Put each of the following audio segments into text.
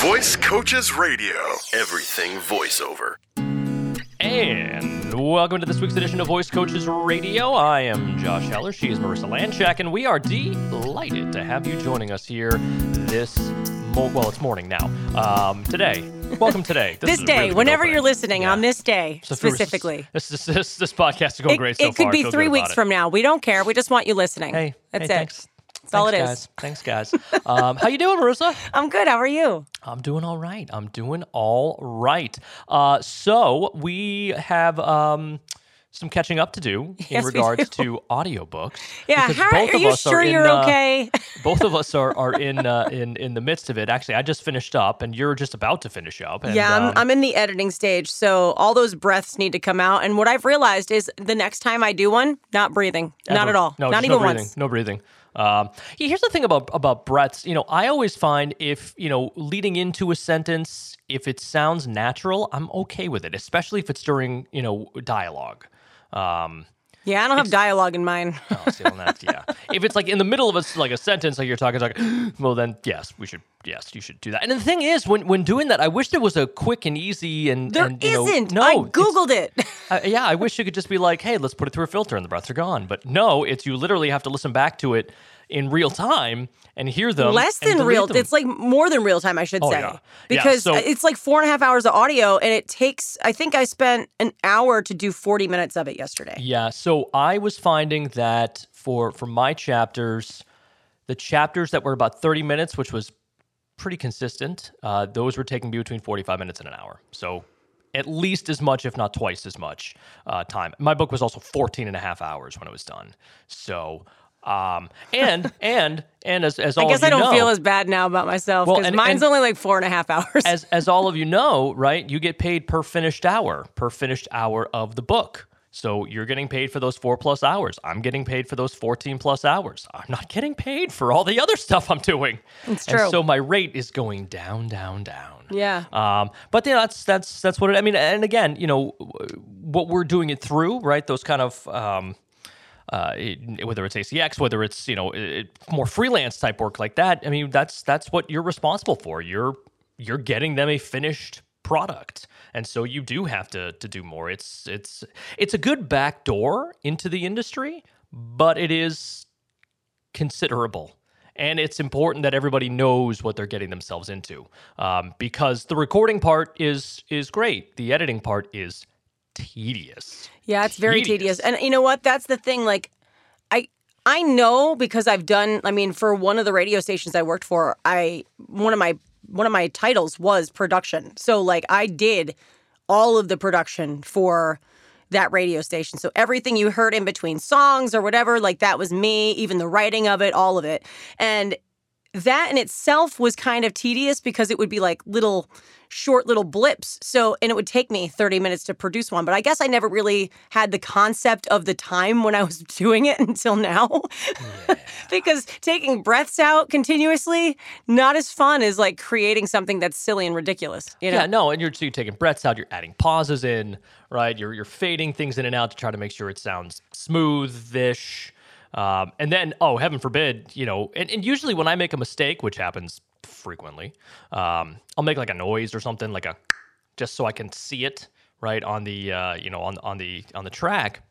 Voice Coaches Radio. Everything voiceover. And welcome to this week's edition of Voice Coaches Radio. I am Josh Heller. She is Marissa Lanchak, and we are delighted to have you joining us here this mo- well, it's morning now. Um, today, welcome today. This, is a day, really whenever opening. you're listening Yeah. on this day So if you were- specifically. This, this, this, this podcast is going It, great so it could far. be three weeks about it. from now. We don't care. We just want you listening. Hey, That's hey, it. Thanks. That's all Thanks, it is. guys. Thanks, guys. Um, how you doing, Marissa? I'm good. How are you? I'm doing all right. I'm doing all right. Uh, so we have um, some catching up to do in Yes, regards to audiobooks. Yeah. How, both are of you us sure in, you're uh, okay? both of us are, are in uh, in in the midst of it. Actually, I just finished up, and you're just about to finish up. And, yeah, I'm, um, I'm in the editing stage, so all those breaths need to come out. And what I've realized is the next time I do one, not breathing, not at all, No, not even no breathing. once. No breathing. Um, here's the thing about about breaths. You know, I always find if you know leading into a sentence, if it sounds natural, I'm okay with it, especially if it's during you know dialogue. Um, Yeah, I don't have dialogue in mine. Oh, see, well, that's, yeah. If it's like in the middle of a, like a sentence, like you're talking, talking, well, then yes, we should, yes, you should do that. And the thing is, when when doing that, I wish there was a quick and easy and There and, you know- not no, I googled it. uh, yeah, I wish you could just be like, hey, let's put it through a filter and the breaths are gone. But no, it's you literally have to listen back to it in real time and hear them. Less than real. them. It's like more than real time, I should Oh, say. yeah. Yeah, Because so- it's like four and a half hours of audio, and it takes. I think I spent an hour to do 40 minutes of it yesterday. Yeah, so I was finding that for for my chapters, the chapters that were about 30 minutes, which was pretty consistent, uh, those were taking between 45 minutes and an hour. So at least as much, if not twice as much uh, time. My book was also 14 and a half hours when it was done. So um and and and as as all I guess I don't know, feel as bad now about myself Well, because and- mine's and- only like four and a half hours. as as all of you know, right? You get paid per finished hour, per finished hour of the book. So you're getting paid for those four plus hours. I'm getting paid for those 14 plus hours. I'm not getting paid for all the other stuff I'm doing. It's And true. so my rate is going down, down, down. yeah. Um, but you know, that's that's that's what it, I mean. And again, you know, what we're doing it through, right? Those kind of um, uh, whether it's ACX, whether it's you know it, more freelance type work like that. I mean, that's that's what you're responsible for. You're you're getting them a finished product, and so you do have to to do more. It's it's it's a good back door into the industry, but it is considerable. And it's important that everybody knows what they're getting themselves into, um, because the recording part is is great. The editing part is tedious. Yeah, it's very tedious. tedious. And you know what? That's the thing. Like, I I know because I've done. I mean, for one of the radio stations I worked for, I one of my one of my titles was production. So like, I did all of the production for that radio station. So everything you heard in between songs or whatever, like that was me. Even the writing of it, all of it, and that in itself was kind of tedious because it would be like little short little blips so and it would take me 30 minutes to produce one but i guess i never really had the concept of the time when i was doing it until now because taking breaths out continuously not as fun as like creating something that's silly and ridiculous you know Yeah, no, and you're, so you're taking breaths out, you're adding pauses in, right? You're you're fading things in and out to try to make sure it sounds smooth-ish. Um, and then, oh, heaven forbid, you know, and, and usually when I make a mistake, which happens frequently, um, I'll make like a noise or something, like a just so I can see it right on the uh, you know on on the on the track.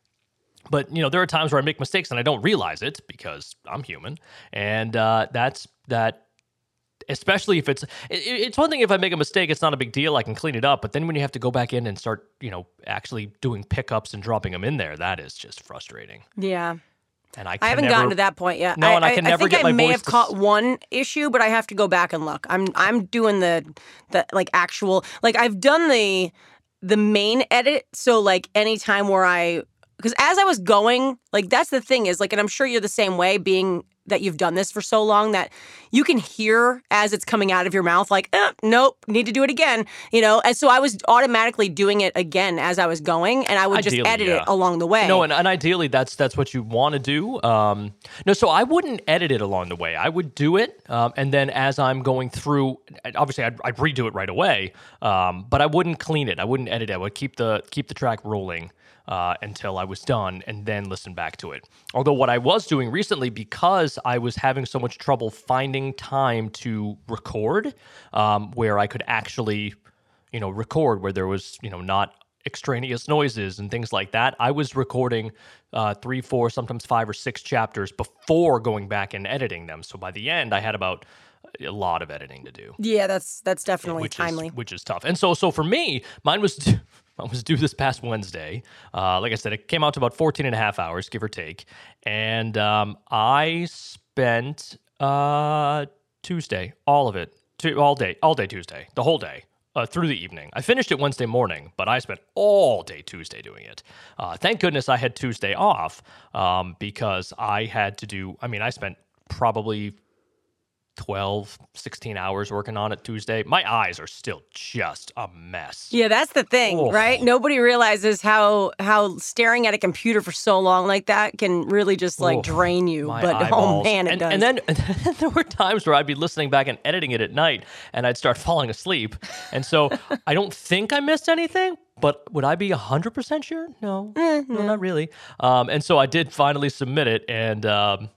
But you know, there are times where I make mistakes and I don't realize it because I'm human, and uh, that's that especially if it's it, it's one thing if I make a mistake, it's not a big deal. I can clean it up. But then when you have to go back in and start, you know, actually doing pickups and dropping them in there, that is just frustrating. yeah And I, I haven't never, gotten to that point yet. No, and I can never think get I my may have to caught one issue, but I have to go back and look. I'm I'm doing the the like actual like I've done the the main edit. So like any time where I because as I was going, like that's the thing is like, and I'm sure you're the same way, being that you've done this for so long that you can hear as it's coming out of your mouth, like, eh, nope, need to do it again, you know. And so I was automatically doing it again as I was going, and I would just edit yeah. it along the way. No, and, and ideally that's that's what you want to do. Um, no, so I wouldn't edit it along the way. I would do it, um, and then as I'm going through, obviously I'd, I'd redo it right away. Um, but I wouldn't clean it. I wouldn't edit it. I would keep the keep the track rolling. Uh, until I was done and then listen back to it. Although, what I was doing recently, because I was having so much trouble finding time to record um, where I could actually, you know, record where there was, you know, not extraneous noises and things like that. I was recording uh, three, four, sometimes five or six chapters before going back and editing them. So by the end, I had about a lot of editing to do Yeah, that's that's definitely which timely. is which is tough. And so so for me, mine was was due this past Wednesday. Uh, like I said, it came out to about 14 and a half hours, give or take. And um, I spent uh, Tuesday, all of it, all day, all day Tuesday, the whole day. Uh, through the evening. I finished it Wednesday morning, but I spent all day Tuesday doing it. Uh, thank goodness I had Tuesday off um, because I had to do, I mean, I spent probably 12, 16 hours working on it Tuesday. My eyes are still just a mess. Yeah, that's the thing, Oh. right? Nobody realizes how how staring at a computer for so long like that can really just like Oh, drain you. But oh man, it and, does. And then, and then there were times where I'd be listening back and editing it at night and I'd start falling asleep. And so I don't think I missed anything, but would I be 100% sure? No, Eh, no, not really. Um, and so I did finally submit it. And um,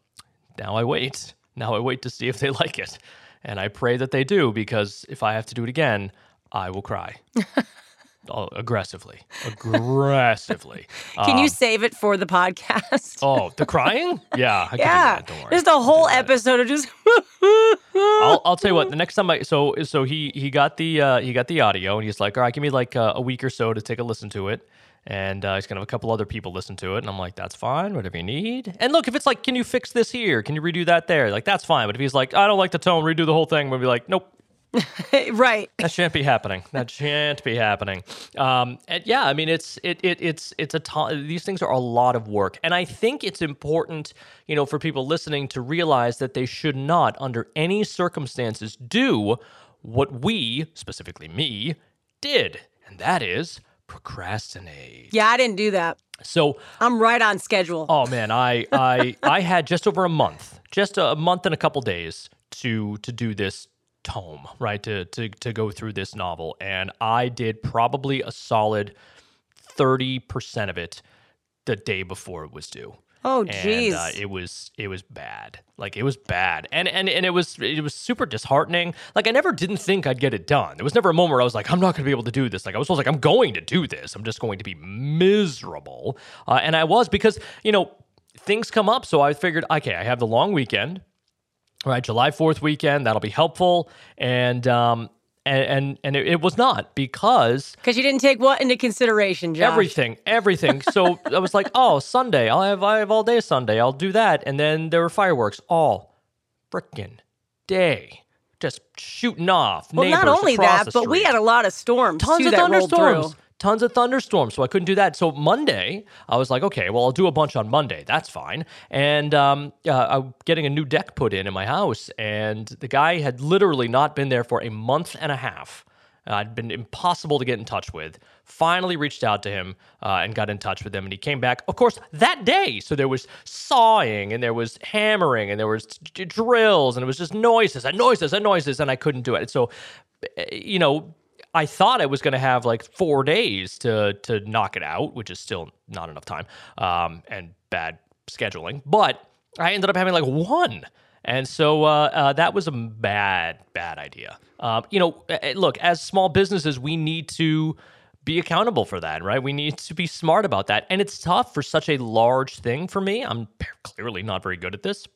now I wait. Now I wait to see if they like it. And I pray that they do because if I have to do it again, I will cry. oh, aggressively. Aggressively. can you Um, save it for the podcast? Oh, the crying? Yeah, I can do yeah, worry. just a whole episode of just. I'll, I'll tell you what. The next time I so so he he got the uh, he got the audio and he's like, all right, give me like uh, a week or so to take a listen to it, and uh, he's gonna have a couple other people listen to it, and I'm like, that's fine, whatever you need. And look, if it's like, can you fix this here? Can you redo that there? Like that's fine. But if he's like, I don't like the tone, redo the whole thing, we'll be like, nope. right. That shan't be happening. That shan't be happening. Um, and yeah, I mean, it's it, it it's it's a ton. These things are a lot of work, and I think it's important, you know, for people listening to realize that they should not, under any circumstances, do what we, specifically me, did, and that is procrastinate. Yeah, I didn't do that. So I'm right on schedule. Oh man, I I I had just over a month, just a month and a couple days to to do this tome, right? To to to go through this novel, and I did probably a solid thirty percent of it the day before it was due. Oh, And jeez. uh, it was it was bad. Like it was bad, and and and it was it was super disheartening. Like I never didn't think I'd get it done. There was never a moment where I was like, I'm not going to be able to do this. Like I was like, I'm going to do this. I'm just going to be miserable, uh, and I was because you know things come up. So I figured, okay, I have the long weekend, right? July Fourth weekend. That'll be helpful, and um and and, and it, it was not because Because you didn't take what into consideration, Josh? Everything, everything. So I was like, oh, Sunday. I'll have I have all day Sunday. I'll do that. And then there were fireworks all frickin' day, just shooting off. Well, not only that, but we had a lot of storms tons too of thunderstorms. Tons of thunderstorms, so I couldn't do that. So Monday, I was like, okay, well, I'll do a bunch on Monday. That's fine. And um, uh, I'm getting a new deck put in in my house, and the guy had literally not been there for a month and a half. Uh, I'd been impossible to get in touch with. Finally, reached out to him uh, and got in touch with him, and he came back. Of course, that day. So there was sawing, and there was hammering, and there was d- drills, and it was just noises and noises and noises, and I couldn't do it. So, uh, you know, I thought I was going to have like four days to to knock it out, which is still not enough time, um, and bad scheduling. But I ended up having like one, and so uh, uh, that was a bad bad idea. Um, you know, look, as small businesses, we need to be accountable for that, right? We need to be smart about that, and it's tough for such a large thing for me. I'm clearly not very good at this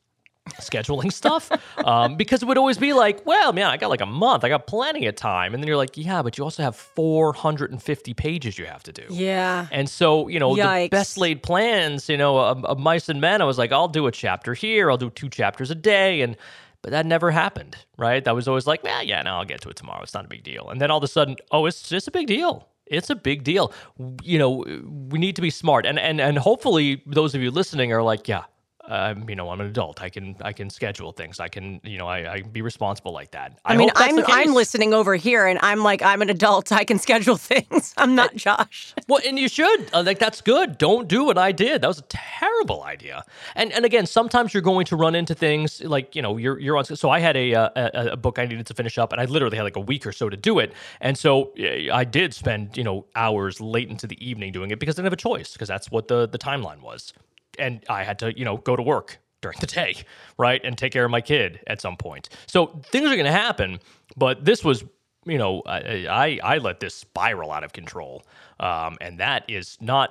scheduling stuff um, because it would always be like, well, man, I got like a month, I got plenty of time, and then you're like, yeah, but you also have 450 pages you have to do. Yeah. And so, you know, the best laid plans, you know, of, of mice and men, I was like, I'll do a chapter here, I'll do two chapters a day, and but that never happened, right? That was always like, well, yeah, no, I'll get to it tomorrow. It's not a big deal. And then all of a sudden, oh, it's just a big deal. It's a big deal. You know, we need to be smart, and and and hopefully, those of you listening are like, yeah, um, you know, I'm an adult. I can I can schedule things. I can you know I, I can be responsible like that. I, mean, I'm I'm listening over here, and I'm like, I'm an adult. I can schedule things. I'm not Josh. Well, and you should. Uh, like that's good. Don't do what I did. That was a terrible idea. And and again, sometimes you're going to run into things like you know you're you're on. So I had a uh, a, a book I needed to finish up, and I literally had like a week or so to do it. And so uh, I did spend you know hours late into the evening doing it because I didn't have a choice because that's what the the timeline was, and I had to you know go to work during the day, right, and take care of my kid at some point. So things are going to happen, but this was you know, I, I I let this spiral out of control, um, and that is not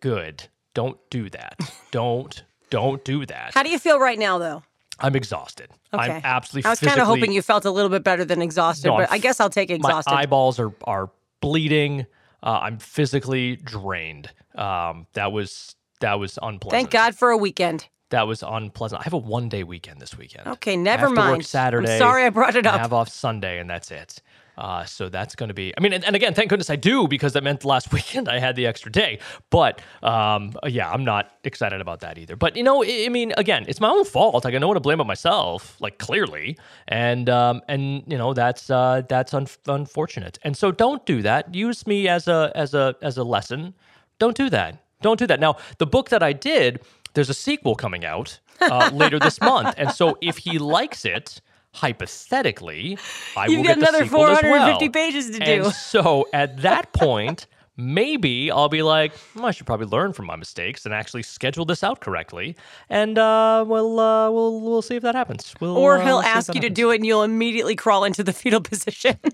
good. Don't do that. don't don't do that. How do you feel right now, though? I'm exhausted. Okay. I'm absolutely. I was kind of hoping you felt a little bit better than exhausted, No, but I guess I'll take exhausted. My eyeballs are are bleeding. Uh, I'm physically drained. Um, that was that was unpleasant. Thank God for a weekend. That was unpleasant. I have a one day weekend this weekend. Okay, I never have to work mind. I'm Saturday. sorry I brought it up. I have off Sunday, and that's it. Uh, so that's going to be. I mean, and, and again, thank goodness I do because that meant last weekend I had the extra day. But um, yeah, I'm not excited about that either. But you know, I, I mean, again, it's my own fault. Like I know what to blame it myself, like clearly, and um, and you know that's uh, that's un- unfortunate. And so don't do that. Use me as a as a as a lesson. Don't do that. Don't do that. Now, the book that I did, there's a sequel coming out uh, later this month, and so if he likes it, hypothetically, I You've will get the another sequel as 450 well. pages to And do. so at that point, maybe I'll be like, "Hmm, I should probably learn from my mistakes and actually schedule this out correctly, and uh, we'll uh, we'll we'll see if that happens. We'll, Or uh, he'll we'll if ask you to do it and you'll immediately crawl into the fetal position.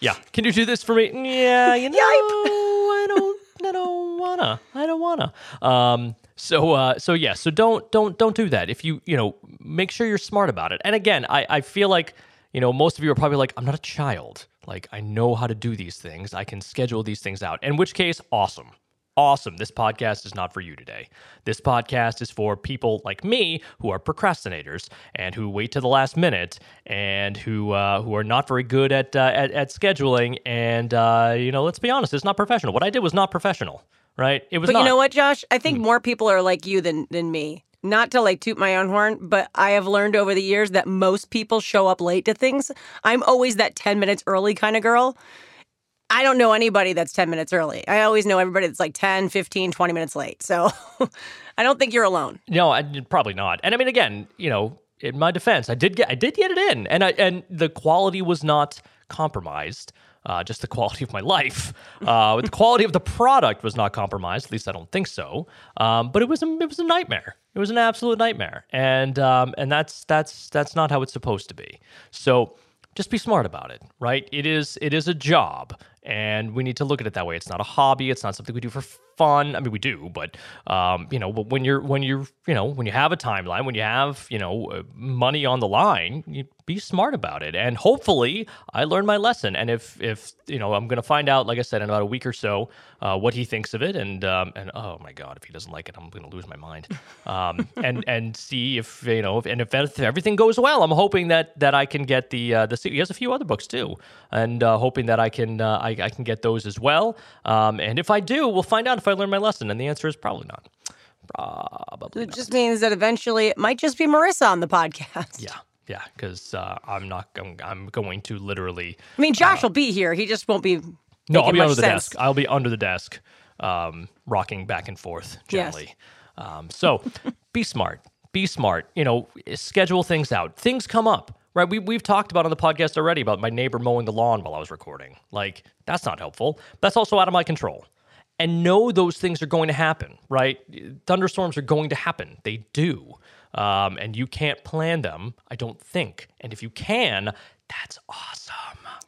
Yeah, can you do this for me? Yeah, you know, Yipe. I don't, I don't wanna, I don't wanna. Um, so, uh, so yeah, so don't, don't, don't do that. If you, you know, make sure you're smart about it. And again, I, I feel like, you know, most of you are probably like, I'm not a child. Like, I know how to do these things. I can schedule these things out. In which case, awesome. Awesome. This podcast is not for you today. This podcast is for people like me who are procrastinators and who wait to the last minute and who uh, who are not very good at uh, at, at scheduling. And uh, you know, let's be honest, it's not professional. What I did was not professional, right? It was But not. you know what, Josh? I think more people are like you than than me. Not to like toot my own horn, but I have learned over the years that most people show up late to things. I'm always that 10 minutes early kind of girl. I don't know anybody that's 10 minutes early. I always know everybody that's like 10, 15, 20 minutes late. So I don't think you're alone. No, I, probably not. And I mean, again, you know, in my defense, I did get I did get it in, and I and the quality was not compromised. Uh, just the quality of my life, uh, the quality of the product was not compromised. At least I don't think so. Um, but it was a it was a nightmare. It was an absolute nightmare, and um, and that's that's that's not how it's supposed to be. So just be smart about it, right? It is it is a job, and we need to look at it that way. It's not a hobby. It's not something we do for fun. I mean, we do, but um, you know, but when you're when you're you know when you have a timeline, when you have you know uh, money on the line, you be smart about it. And hopefully, I learned my lesson. And if if you know, I'm gonna find out, like I said, in about a week or so, uh, what he thinks of it. And um, and oh my god, if he doesn't like it, I'm gonna lose my mind. Um, and and see if you know, if, and if, if everything goes well, I'm hoping that that I can get the uh, the. He has a few other books too, and uh, hoping that I can uh, I, I can get those as well. Um, and if I do, we'll find out if I learn my lesson. And the answer is probably not. Probably It not. just means that eventually it might just be Marissa on the podcast. Yeah, yeah, because uh, I'm not. I'm, I'm going to literally. I mean, Josh will be here. He just won't be. Uh, No, I'll be under the sense. desk. I'll be under the desk, um, rocking back and forth Yes. gently. Um, so be smart. Be smart. You know, schedule things out. Things come up, right? We, we've talked about on the podcast already about my neighbor mowing the lawn while I was recording. Like, that's not helpful. That's also out of my control. And know those things are going to happen, right? Thunderstorms are going to happen. They do. Um, and you can't plan them, I don't think. And if you can, that's awesome.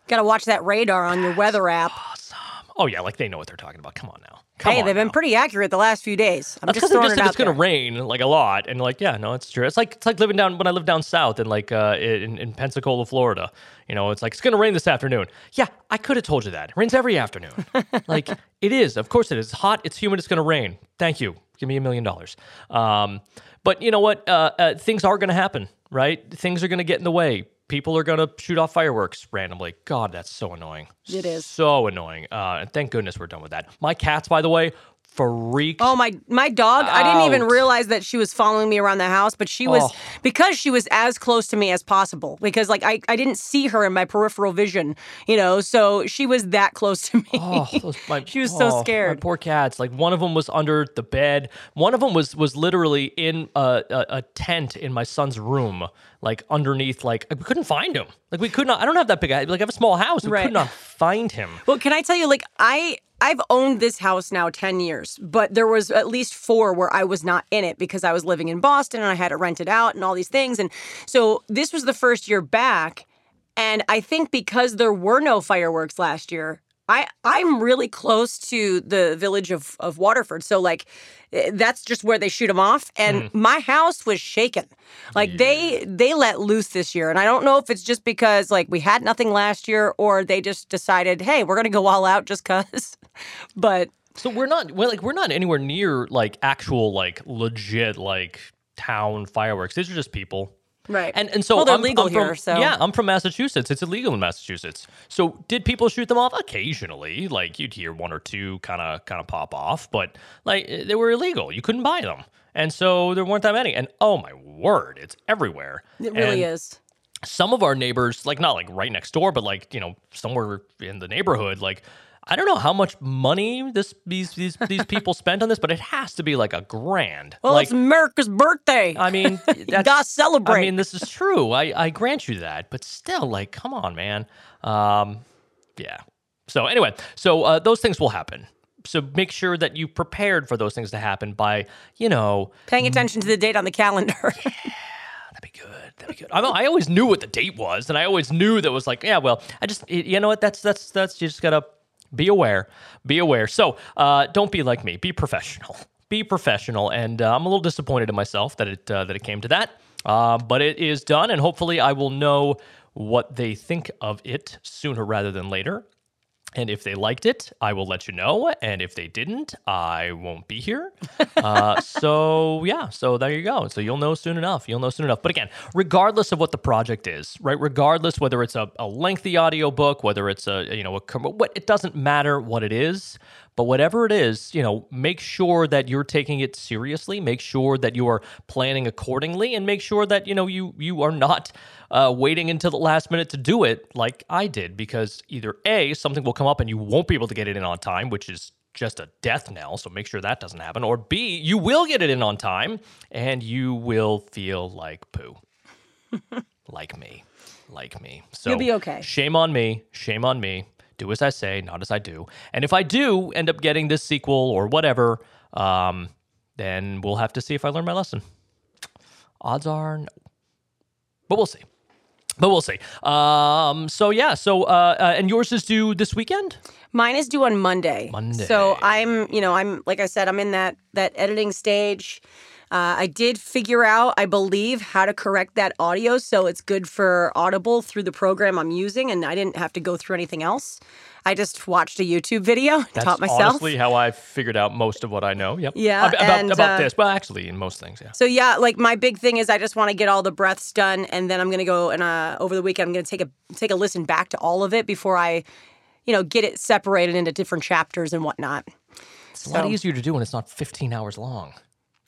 Got to watch that radar on your weather app. Awesome. Oh, yeah, like they know what they're talking about. Come on now. Come Hey, they've been pretty accurate the last few days. I'm That's just throwing just it out it's going to rain like a lot, and like, yeah, no, it's true. It's like it's like living down when I lived down south in like uh, in, in Pensacola, Florida. You know, it's like it's going to rain this afternoon. Yeah, I could have told you that. It rains every afternoon. like it is. Of course it is. It's hot. It's humid. It's going to rain. Thank you. Give me a million dollars. Um, but you know what? Uh, uh, things are going to happen, right? Things are going to get in the way. People are going to shoot off fireworks randomly. God, that's so annoying. It is. so annoying. Uh, and thank goodness we're done with that. My cats, by the way, freaked. Oh my my dog! I didn't even realize that she was following me around the house, but she was Oh. because she was as close to me as possible. Because like I, I didn't see her in my peripheral vision, you know, so she was that close to me. Oh, those, my, She was so oh, scared. My poor cats. Like one of them was under the bed. One of them was was literally in a, a, a tent in my son's room, like underneath. Like we couldn't find him. Like we could not. I don't have that big. Like I have a small house. We Right. could not find him. Well, can I tell you, like I I've owned this house now ten years, but there was at least four where I was not in it because I was living in Boston and I had it rented out and all these things, and so this was the first year back, and I think because there were no fireworks last year. I, I'm really close to the village of, of Waterford. So, like, eh, that's just where they shoot them off. And my house was shaken. Like, they they let loose this year. And I don't know if it's just because, like, we had nothing last year or they just decided, hey, we're going to go all out just because. but So we're not. We're like we're not anywhere near like actual like legit like town fireworks. These are just people. Right. And and so Well, they're I'm, legal I'm from, here, so- yeah, I'm from Massachusetts. It's illegal in Massachusetts. So did people shoot them off? Occasionally, like you'd hear one or two kind of kind of pop off, but like eh, they were illegal. You couldn't buy them, and so there weren't that many. And oh my word, it's everywhere. it really And is. Some of our neighbors, like not like right next door, but like you know somewhere in the neighborhood, like. I don't know how much money this these these these people spent on this, but it has to be like a grand. Well, like, it's America's birthday. I mean, that's, gotta celebrate. I mean, this is true. I, I grant you that, but still, like, come on, man. Um, yeah. So anyway, so uh, those things will happen. So make sure that you prepared for those things to happen by, you know, Paying attention to the date on the calendar. that'd be good. That'd be good. I, I always knew what the date was, and I always knew that was like, yeah, well, I just, you know what? That's that's that's you just gotta be aware. Be aware. So uh, don't be like me. Be professional. Be professional. And uh, I'm a little disappointed in myself that it uh, that it came to that. Uh, but it is done, and hopefully I will know what they think of it sooner rather than later. And if they liked it, I will let you know. And if they didn't, I won't be here. Uh, so yeah, so there you go. So you'll know soon enough. You'll know soon enough. But again, regardless of what the project is, right? Regardless whether it's a, a lengthy audiobook, whether it's a you know a what it doesn't matter what it is. But whatever it is, you know, make sure that you're taking it seriously. Make sure that you are planning accordingly, and make sure that you know you you are not uh, waiting until the last minute to do it, like I did, because either a something will come up and you won't be able to get it in on time, which is just a death knell. So make sure that doesn't happen, or b you will get it in on time and you will feel like poo, like me, like me. So You'll be okay. Shame on me. Shame on me. Do as I say, not as I do. And if I do end up getting this sequel or whatever, um, then we'll have to see if I learn my lesson. Odds are no. But we'll see. But we'll see. Um, so yeah. So uh, uh, and yours is due this weekend. Mine is due on Monday. Monday. So I'm, you know, I'm like I said, I'm in that that editing stage. Uh, I did figure out, I believe, how to correct that audio so it's good for Audible through the program I'm using, and I didn't have to go through anything else. I just watched a YouTube video, That's taught myself. honestly how I figured out most of what I know. Yep. Yeah, About, and, about uh, this. Well, actually, in most things, yeah. So yeah, like my big thing is I just want to get all the breaths done, and then I'm gonna go and uh, over the weekend I'm gonna take a take a listen back to all of it before I, you know, get it separated into different chapters and whatnot. It's a lot easier to do when it's not 15 hours long.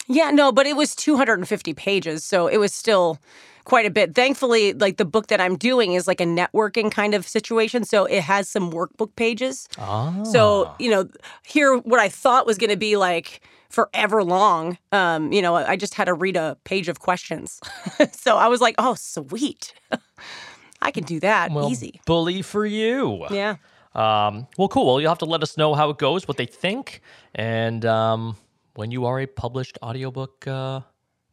Yeah, no, but it was 250 pages, so it was still quite a bit. Thankfully, like the book that I'm doing is like a networking kind of situation, so it has some workbook pages. Ah. So, you know, here what I thought was going to be like forever long, um, you know, I just had to read a page of questions. so I was like, "Oh, sweet. I can do that well, easy." bully for you. Yeah. Um, well, cool. Well, you'll have to let us know how it goes, what they think, and um, when you are a published audiobook uh,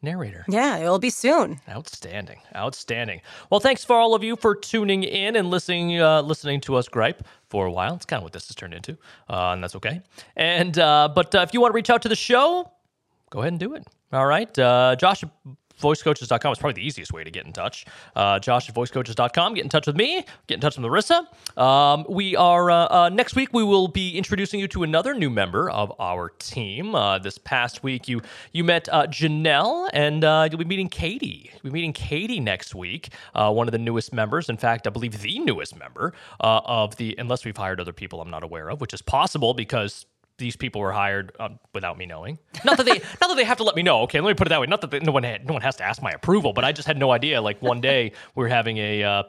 narrator. Yeah, it'll be soon. Outstanding, outstanding. Well, thanks for all of you for tuning in and listening, uh, listening to us gripe for a while. It's kind of what this has turned into, uh, and that's okay. And uh, but uh, if you want to reach out to the show, go ahead and do it. All right, uh, Josh. VoiceCoaches.com is probably the easiest way to get in touch. Uh, Josh at VoiceCoaches.com. Get in touch with me. Get in touch with Marissa. Um, we are uh, uh, next week. We will be introducing you to another new member of our team. Uh, this past week, you you met uh, Janelle, and uh, you'll be meeting Katie. You'll be meeting Katie next week. One of the newest members. In fact, I believe the newest member of the. Unless we've hired other people, I'm not aware of, which is possible because these people were hired um, without me knowing. Not that they, not that they have to let me know. Okay, let me put it that way. Not that they, no one had, no one has to ask my approval, but I just had no idea. Like one day we were having a. Uh,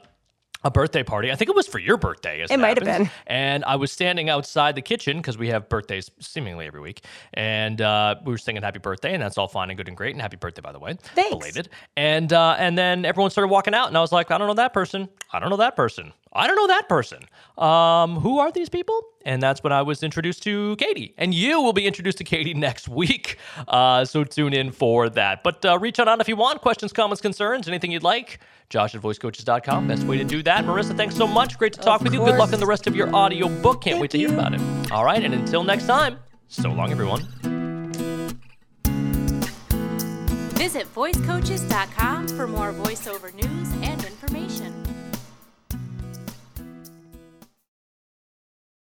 a birthday party. I think it was for your birthday. As It might have been. And I was standing outside the kitchen because we have birthdays seemingly every week, and uh, we were singing "Happy Birthday," and that's all fine and good and great. And happy birthday, by the way, Thanks. belated. And uh, and then everyone started walking out, and I was like, I don't know that person. I don't know that person. I don't know that person. Um, who are these people? And that's when I was introduced to Katie. And you will be introduced to Katie next week. Uh, so tune in for that. But uh, reach out on if you want questions, comments, concerns, anything you'd like. Josh at voicecoaches.com. Best way to do that. Marissa, thanks so much. Great to talk with you. Good luck course. on the rest of your audio book. Can't Thank wait to hear about it. All right. And until next time, so long, everyone. Visit voicecoaches.com for more voiceover news and information.